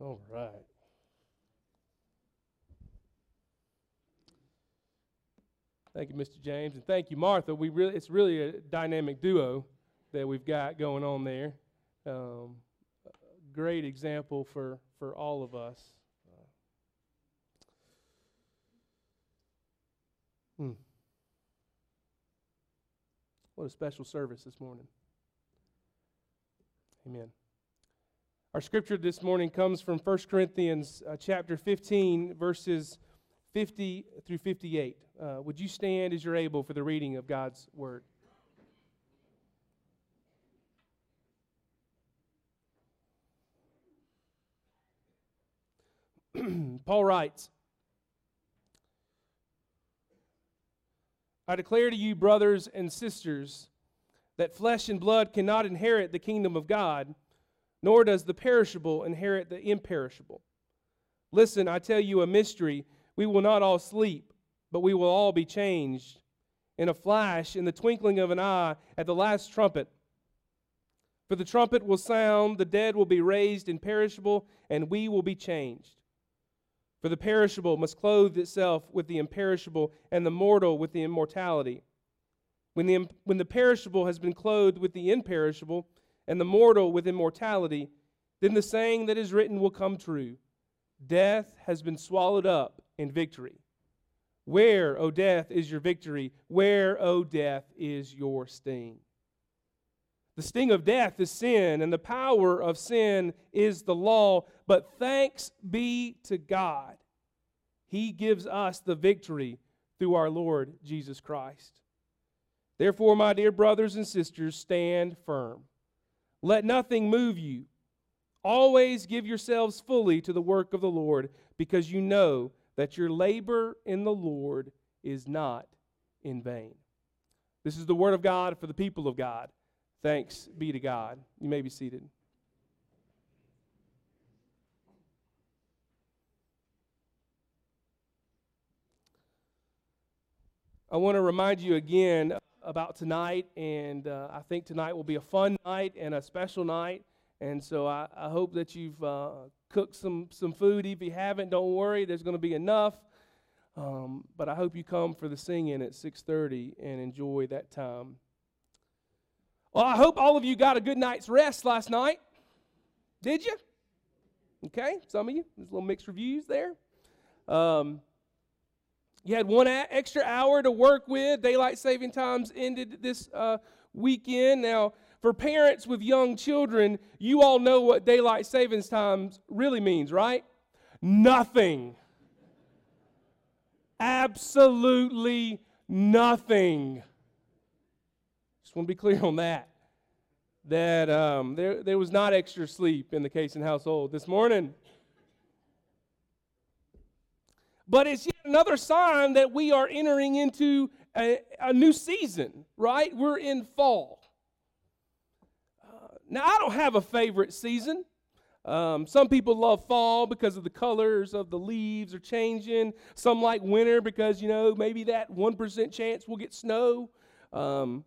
All right. Thank you, Mr. James, and thank you, Martha. We really, it's really a dynamic duo that we've got going on there. Um, great example for, for all of us. Hmm. What a special service this morning. Amen. Our scripture this morning comes from 1 Corinthians uh, chapter 15, verses 50 through 58. Uh, would you stand as you're able for the reading of God's word? Paul writes, I declare to you, brothers and sisters, that flesh and blood cannot inherit the kingdom of God nor does the perishable inherit the imperishable. Listen, I tell you a mystery. We will not all sleep, but we will all be changed in a flash, in the twinkling of an eye, at the last trumpet. For the trumpet will sound, the dead will be raised imperishable, and we will be changed. For the perishable must clothe itself with the imperishable, and the mortal with the immortality. When the, when the perishable has been clothed with the imperishable, and the mortal with immortality, then the saying that is written will come true Death has been swallowed up in victory. Where, O death, is your victory? Where, O death, is your sting? The sting of death is sin, and the power of sin is the law. But thanks be to God, He gives us the victory through our Lord Jesus Christ. Therefore, my dear brothers and sisters, stand firm. Let nothing move you. Always give yourselves fully to the work of the Lord, because you know that your labor in the Lord is not in vain. This is the word of God for the people of God. Thanks be to God. You may be seated. I want to remind you again about tonight, and uh, I think tonight will be a fun night and a special night. And so I, I hope that you've uh, cooked some, some food. If you haven't, don't worry. There's going to be enough. Um, but I hope you come for the singing at 6:30 and enjoy that time. Well, I hope all of you got a good night's rest last night. Did you? Okay, some of you. There's a little mixed reviews there. Um, you had one extra hour to work with. Daylight saving times ended this uh, weekend. Now, for parents with young children, you all know what daylight savings times really means, right? Nothing. Absolutely nothing. Just want to be clear on that. That um, there, there was not extra sleep in the Kaysen household this morning. But it's yet another sign that we are entering into a, a new season, right? We're in fall. Uh, now, I don't have a favorite season. Um, some people love fall because of the colors of the leaves are changing. Some like winter because, you know, maybe that 1% chance we'll get snow. Um,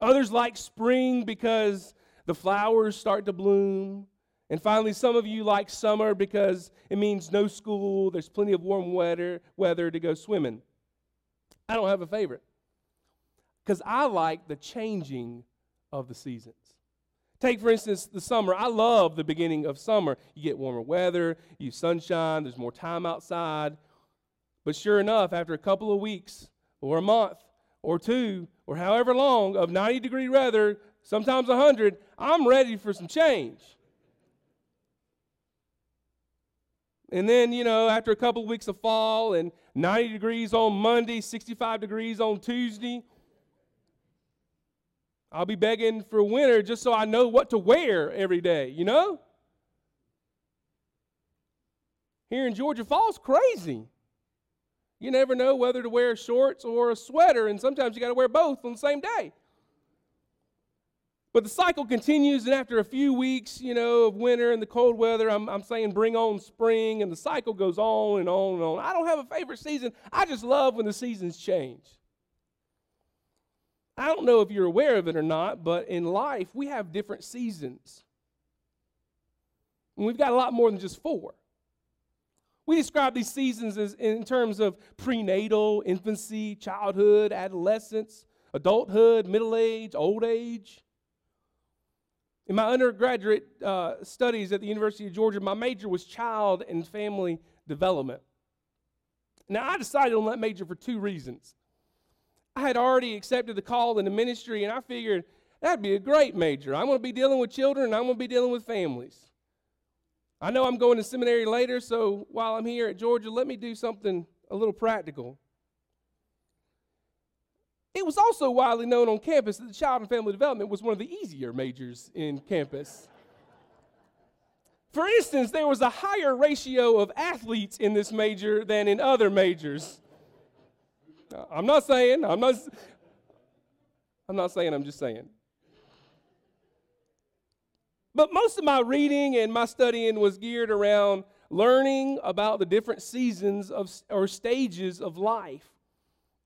others like spring because the flowers start to bloom. And finally, some of you like summer because it means no school, there's plenty of warm weather, weather to go swimming. I don't have a favorite because I like the changing of the seasons. Take, for instance, the summer. I love the beginning of summer. You get warmer weather, you sunshine, there's more time outside. But sure enough, after a couple of weeks or a month or two or however long of 90 degree weather, sometimes 100, I'm ready for some change. And then, you know, after a couple of weeks of fall and 90 degrees on Monday, 65 degrees on Tuesday, I'll be begging for winter just so I know what to wear every day, you know? Here in Georgia, fall's crazy. You never know whether to wear shorts or a sweater, and sometimes you got to wear both on the same day. But the cycle continues, and after a few weeks, you know, of winter and the cold weather, I'm, I'm saying bring on spring, and the cycle goes on and on and on. I don't have a favorite season. I just love when the seasons change. I don't know if you're aware of it or not, but in life, we have different seasons. And we've got a lot more than just four. We describe these seasons as in terms of prenatal, infancy, childhood, adolescence, adulthood, middle age, old age. In my undergraduate uh, studies at the University of Georgia, my major was child and family development. Now, I decided on that major for two reasons. I had already accepted the call in the ministry, and I figured that'd be a great major. I'm going to be dealing with children, and I'm going to be dealing with families. I know I'm going to seminary later, so while I'm here at Georgia, let me do something a little practical. It was also widely known on campus that child and family development was one of the easier majors in campus. For instance, there was a higher ratio of athletes in this major than in other majors. Uh, I'm not saying, I'm not I'm not saying, I'm just saying. But most of my reading and my studying was geared around learning about the different seasons of, or stages of life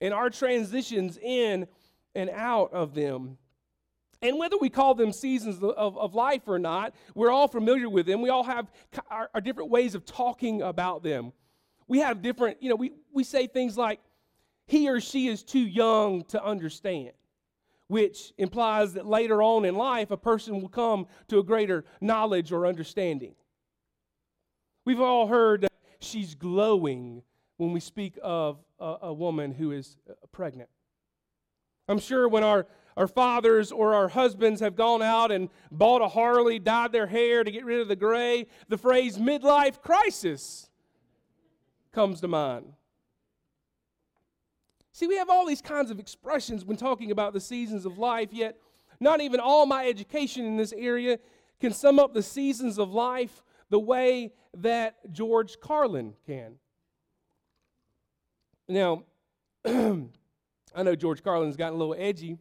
and our transitions in and out of them. And whether we call them seasons of, of life or not, we're all familiar with them. We all have our, our different ways of talking about them. We have different, you know, we, we say things like, he or she is too young to understand which implies that later on in life a person will come to a greater knowledge or understanding. We've all heard that she's glowing when we speak of a, a woman who is uh, pregnant. I'm sure when our, our fathers or our husbands have gone out and bought a Harley, dyed their hair to get rid of the gray, the phrase midlife crisis comes to mind. See, we have all these kinds of expressions when talking about the seasons of life, yet not even all my education in this area can sum up the seasons of life the way that George Carlin can. Now, I know George Carlin's gotten a little edgy.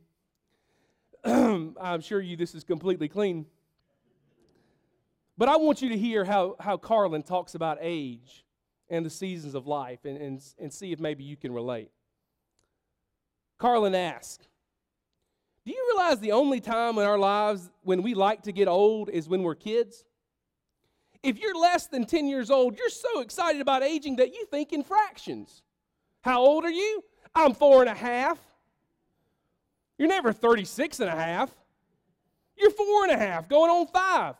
I'm sure you this is completely clean. But I want you to hear how, how Carlin talks about age and the seasons of life and, and, and see if maybe you can relate. Carlin asks, Do you realize the only time in our lives when we like to get old is when we're kids? If you're less than 10 years old, you're so excited about aging that you think in fractions. How old are you? I'm four and a half. You're never 36 and a half. You're four and a half, going on five.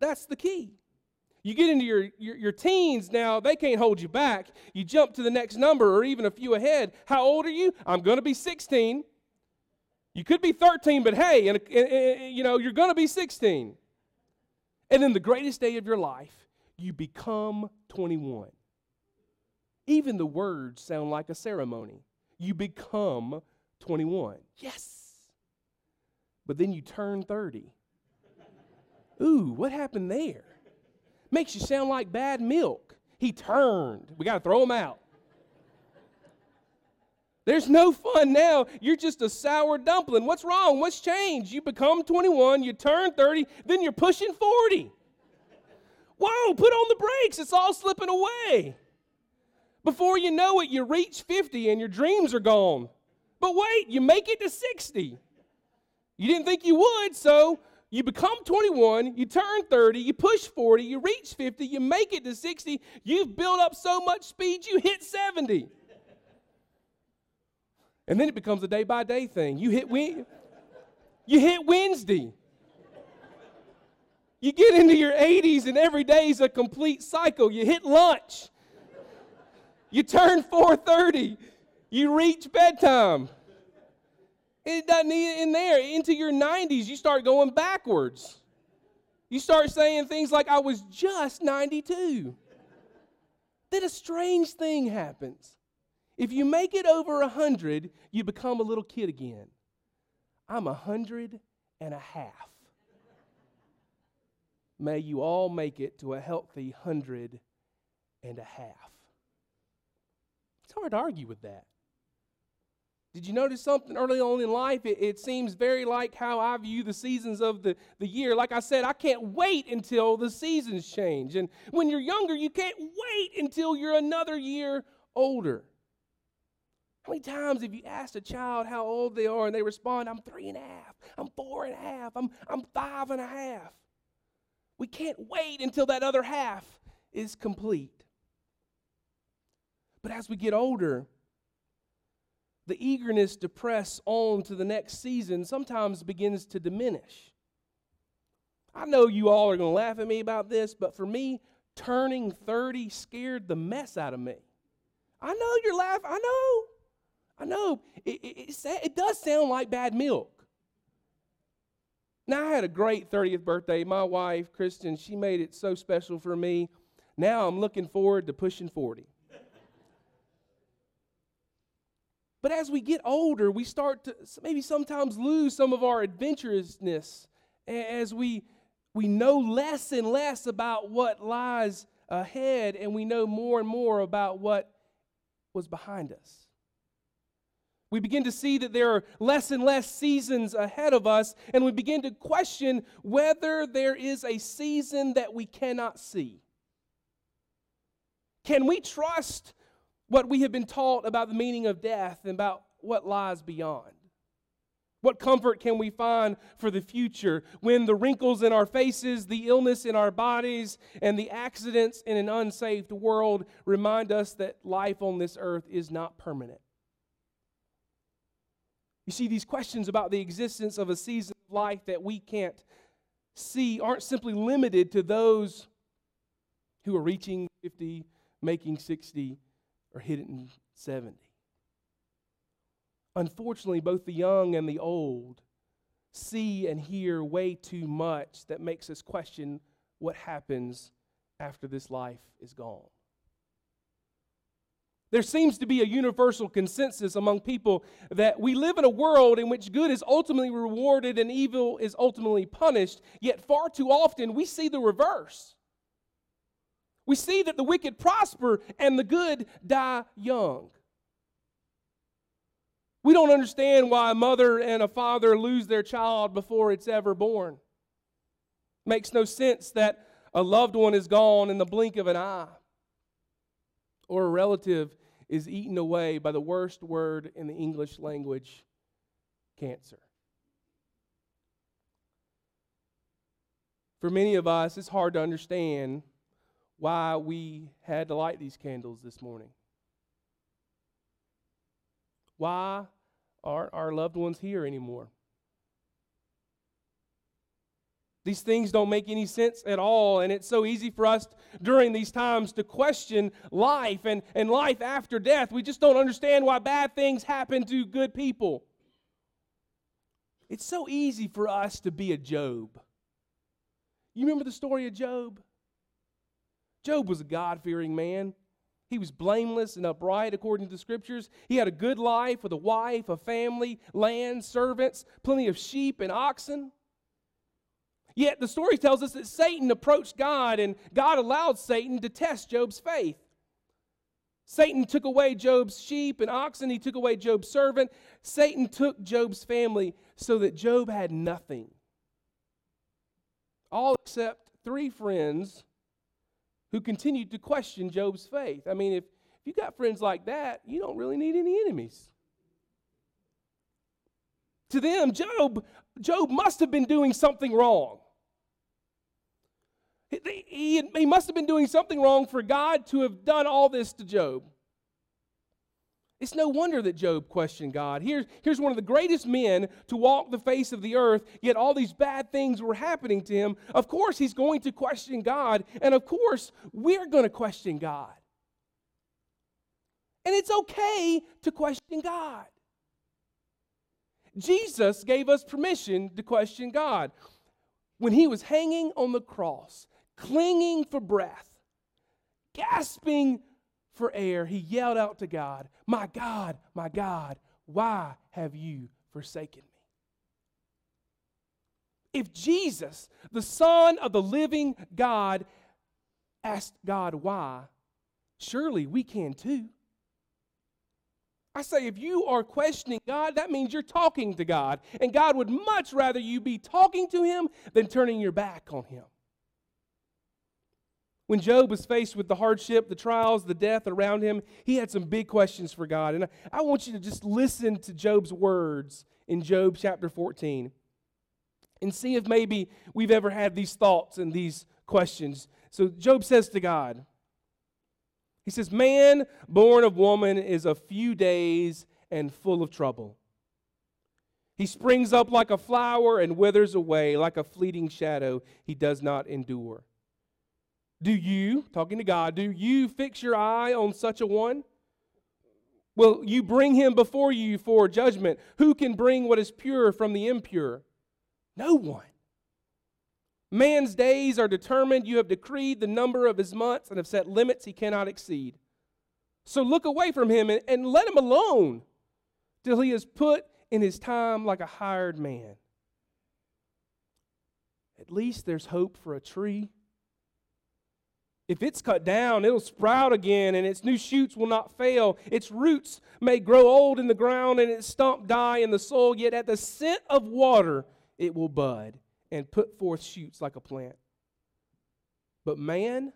That's the key. You get into your, your, your, teens now, they can't hold you back. You jump to the next number or even a few ahead. How old are you? I'm going to be 16. You could be 13, but hey, and, and, and you know, you're going to be 16. And then the greatest day of your life, you become 21. Even the words sound like a ceremony. You become 21. Yes. But then you turn 30. Ooh, what happened there? Makes you sound like bad milk. He turned. We got to throw him out. There's no fun now. You're just a sour dumpling. What's wrong? What's changed? You become 21, you turn 30, then you're pushing 40. Whoa, put on the brakes. It's all slipping away. Before you know it, you reach 50 and your dreams are gone. But wait, you make it to 60. You didn't think you would, so you become 21, you turn 30, you push 40, you reach 50, you make it to 60, you've built up so much speed you hit 70. And then it becomes a day by day thing. You hit you hit Wednesday. You get into your 80s and every day is a complete cycle. You hit lunch. You turn 4:30. You reach bedtime. It doesn't need in there. Into your 90s, you start going backwards. You start saying things like, I was just 92. then a strange thing happens. If you make it over 100, you become a little kid again. I'm a hundred and a half. May you all make it to a healthy hundred and a half. Hard to argue with that. Did you notice something early on in life? It, it, seems very like how I view the seasons of the, the year. Like I said, I can't wait until the seasons change. And when you're younger, you can't wait until you're another year older. How many times have you asked a child how old they are and they respond, I'm three and a half, I'm four and a half, I'm, I'm five and a half? We can't wait until that other half is complete. But as we get older, the eagerness to press on to the next season sometimes begins to diminish. I know you all are going to laugh at me about this, but for me, turning 30 scared the mess out of me. I know you're laughing. I know. I know. It, it, it, it does sound like bad milk. Now, I had a great 30th birthday. My wife, Kristen, she made it so special for me. Now I'm looking forward to pushing 40. But as we get older, we start to maybe sometimes lose some of our adventurousness as we, we know less and less about what lies ahead and we know more and more about what was behind us. We begin to see that there are less and less seasons ahead of us, and we begin to question whether there is a season that we cannot see. Can we trust what we have been taught about the meaning of death and about what lies beyond? What comfort can we find for the future when the wrinkles in our faces, the illness in our bodies, and the accidents in an unsaved world remind us that life on this earth is not permanent? You see, these questions about the existence of a season of life that we can't see aren't simply limited to those who are reaching 50, making 60, or hitting 70. Unfortunately, both the young and the old see and hear way too much that makes us question what happens after this life is gone. There seems to be a universal consensus among people that we live in a world in which good is ultimately rewarded and evil is ultimately punished, yet far too often we see the reverse. We see that the wicked prosper and the good die young. We don't understand why a mother and a father lose their child before it's ever born. Makes no sense that a loved one is gone in the blink of an eye, or a relative is eaten away by the worst word in the English language cancer. For many of us, it's hard to understand why we had to light these candles this morning. Why aren't our loved ones here anymore? These things don't make any sense at all, and it's so easy for us during these times to question life and, and life after death. We just don't understand why bad things happen to good people. It's so easy for us to be a Job. You remember the story of Job? Job was a God fearing man. He was blameless and upright according to the scriptures. He had a good life with a wife, a family, land, servants, plenty of sheep and oxen. Yet the story tells us that Satan approached God and God allowed Satan to test Job's faith. Satan took away Job's sheep and oxen, he took away Job's servant. Satan took Job's family so that Job had nothing. All except three friends who continued to question Job's faith. I mean, if, if you got friends like that, you don't really need any enemies. To them, Job, Job must have been doing something wrong. He, he, he must have been doing something wrong for God to have done all this to Job. It's no wonder that Job questioned God. Here's, here's one of the greatest men to walk the face of the earth, yet all these bad things were happening to him. Of course, he's going to question God, and of course, we're going to question God. And it's okay to question God. Jesus gave us permission to question God. When he was hanging on the cross, clinging for breath, gasping for air, he yelled out to God, My God, my God, why have you forsaken me? If Jesus, the Son of the living God, asked God why, surely we can too. I say, if you are questioning God, that means you're talking to God. And God would much rather you be talking to Him than turning your back on Him. When Job was faced with the hardship, the trials, the death around him, he had some big questions for God. And I want you to just listen to Job's words in Job chapter 14. and see if maybe we've ever had these thoughts and these questions. So Job says to God, He says, Man born of woman is a few days and full of trouble. He springs up like a flower and withers away like a fleeting shadow. He does not endure. Do you, talking to God, do you fix your eye on such a one? Will you bring him before you for judgment? Who can bring what is pure from the impure? No one. Man's days are determined. You have decreed the number of his months and have set limits he cannot exceed. So look away from him and, and let him alone till he is put in his time like a hired man. At least there's hope for a tree. If it's cut down, it'll sprout again, and its new shoots will not fail. Its roots may grow old in the ground, and its stump die in the soil, yet at the scent of water, it will bud and put forth shoots like a plant. But man,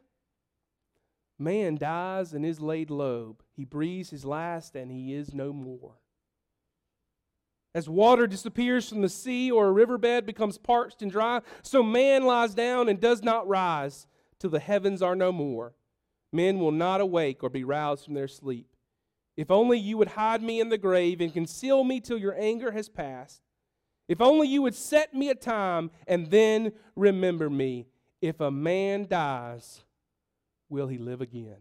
man dies and is laid low. He breathes his last and he is no more. As water disappears from the sea or a riverbed becomes parched and dry, so man lies down and does not rise till the heavens are no more. Men will not awake or be roused from their sleep. If only you would hide me in the grave and conceal me till your anger has passed. If only you would set me a time and then remember me. If a man dies, will he live again?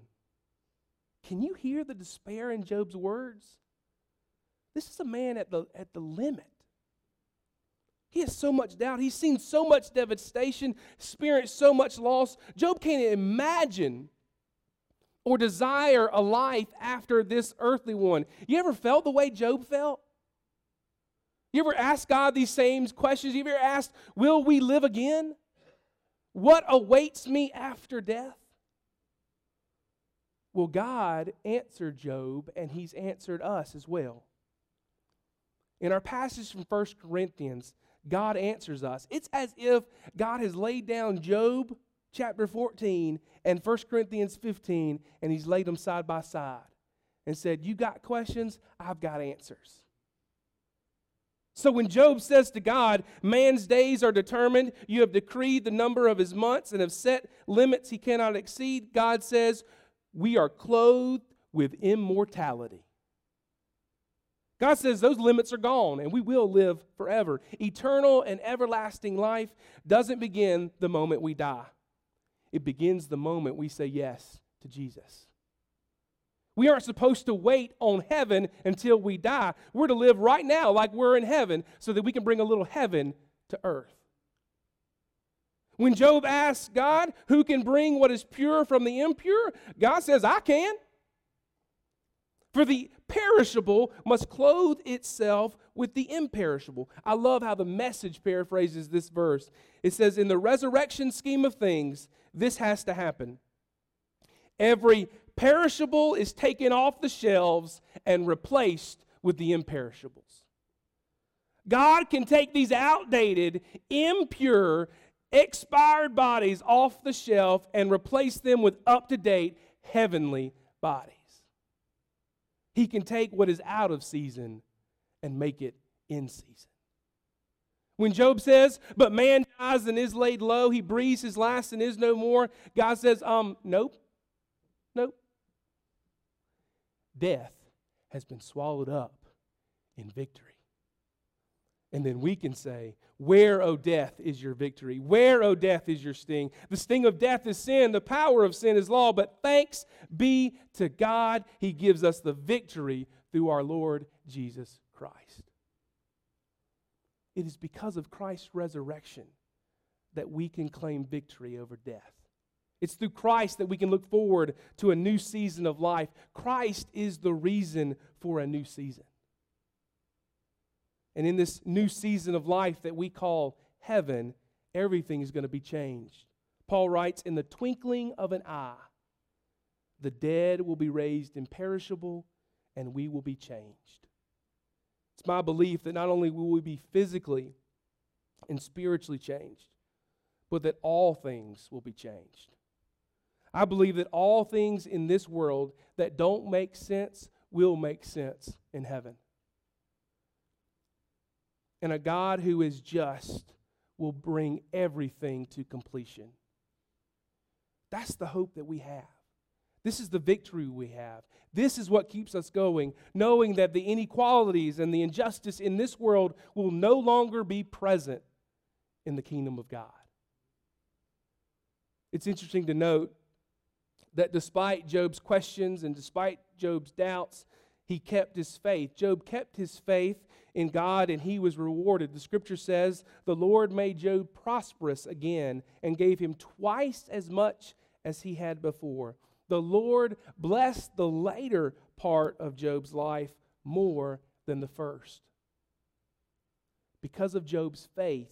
Can you hear the despair in Job's words? This is a man at the, at the limit. He has so much doubt. He's seen so much devastation, experienced so much loss. Job can't imagine or desire a life after this earthly one. You ever felt the way Job felt? You ever asked God these same questions? You ever asked, Will we live again? What awaits me after death? Well, God answered Job, and He's answered us as well. In our passage from 1 Corinthians, God answers us. It's as if God has laid down Job chapter 14 and 1 Corinthians 15, and He's laid them side by side and said, You got questions? I've got answers. So when Job says to God, Man's days are determined, you have decreed the number of his months and have set limits he cannot exceed, God says, We are clothed with immortality. God says those limits are gone and we will live forever. Eternal and everlasting life doesn't begin the moment we die, it begins the moment we say yes to Jesus. We aren't supposed to wait on heaven until we die. We're to live right now like we're in heaven so that we can bring a little heaven to earth. When Job asks God, who can bring what is pure from the impure? God says, I can. For the perishable must clothe itself with the imperishable. I love how the message paraphrases this verse. It says, In the resurrection scheme of things, this has to happen. Every perishable is taken off the shelves and replaced with the imperishables. God can take these outdated, impure, expired bodies off the shelf and replace them with up to date, heavenly bodies. He can take what is out of season and make it in season. When Job says, But man dies and is laid low, he breathes his last and is no more, God says, Um, nope. Nope death has been swallowed up in victory. And then we can say, Where, O death, is your victory? Where, O death, is your sting? The sting of death is sin, the power of sin is law, but thanks be to God, He gives us the victory through our Lord Jesus Christ. It is because of Christ's resurrection that we can claim victory over death. It's through Christ that we can look forward to a new season of life. Christ is the reason for a new season. And in this new season of life that we call heaven, everything is going to be changed. Paul writes, In the twinkling of an eye, the dead will be raised imperishable, and we will be changed. It's my belief that not only will we be physically and spiritually changed, but that all things will be changed. I believe that all things in this world that don't make sense will make sense in heaven. And a God who is just will bring everything to completion. That's the hope that we have. This is the victory we have. This is what keeps us going, knowing that the inequalities and the injustice in this world will no longer be present in the kingdom of God. It's interesting to note that despite Job's questions and despite Job's doubts, he kept his faith. Job kept his faith in God and he was rewarded. The scripture says, The Lord made Job prosperous again and gave him twice as much as he had before. The Lord blessed the later part of Job's life more than the first. Because of Job's faith,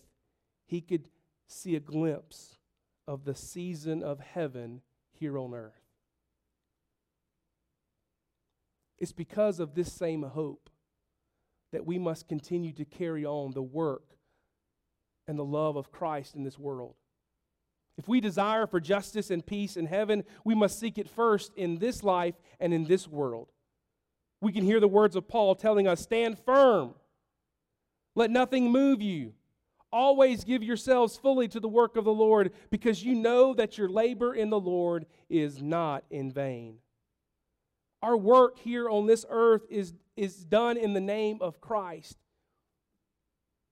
he could see a glimpse of the season of heaven here on earth. It's because of this same hope that we must continue to carry on the work and the love of Christ in this world. If we desire for justice and peace in heaven, we must seek it first in this life and in this world. We can hear the words of Paul telling us stand firm, let nothing move you. Always give yourselves fully to the work of the Lord, because you know that your labor in the Lord is not in vain. Our work here on this earth is, is done in the name of Christ,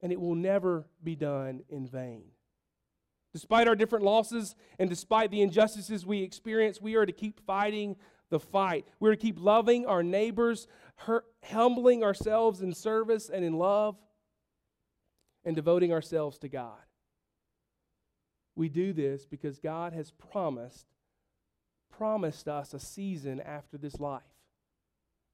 and it will never be done in vain. Despite our different losses and despite the injustices we experience, we are to keep fighting the fight. We're to keep loving our neighbors, humbling ourselves in service and in love, and devoting ourselves to God. We do this because God has promised promised us a season after this life.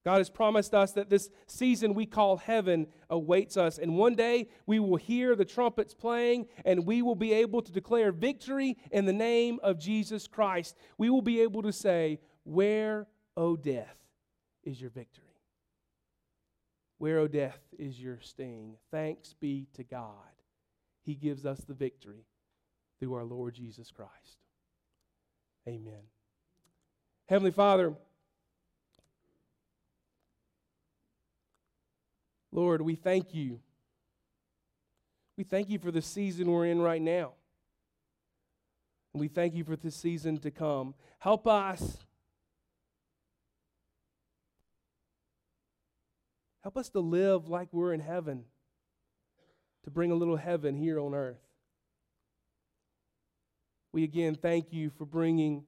God has promised us that this season we call heaven awaits us. And one day we will hear the trumpets playing and we will be able to declare victory in the name of Jesus Christ. We will be able to say, Where, O death, is your victory? Where, O death, is your sting? Thanks be to God. He gives us the victory through our Lord Jesus Christ. Amen. Heavenly Father, Lord, we thank you. We thank you for the season we're in right now. And we thank you for this season to come. Help us. Help us to live like we're in heaven, to bring a little heaven here on earth. We again thank you for bringing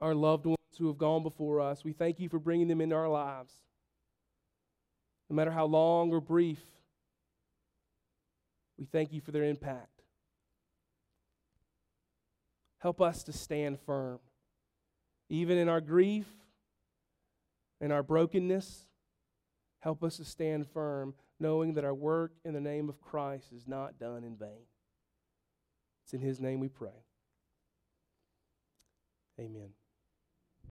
our loved ones who have gone before us. We thank you for bringing them into our lives. No matter how long or brief, we thank you for their impact. Help us to stand firm, even in our grief and our brokenness. Help us to stand firm, knowing that our work in the name of Christ is not done in vain. It's in His name we pray. Amen.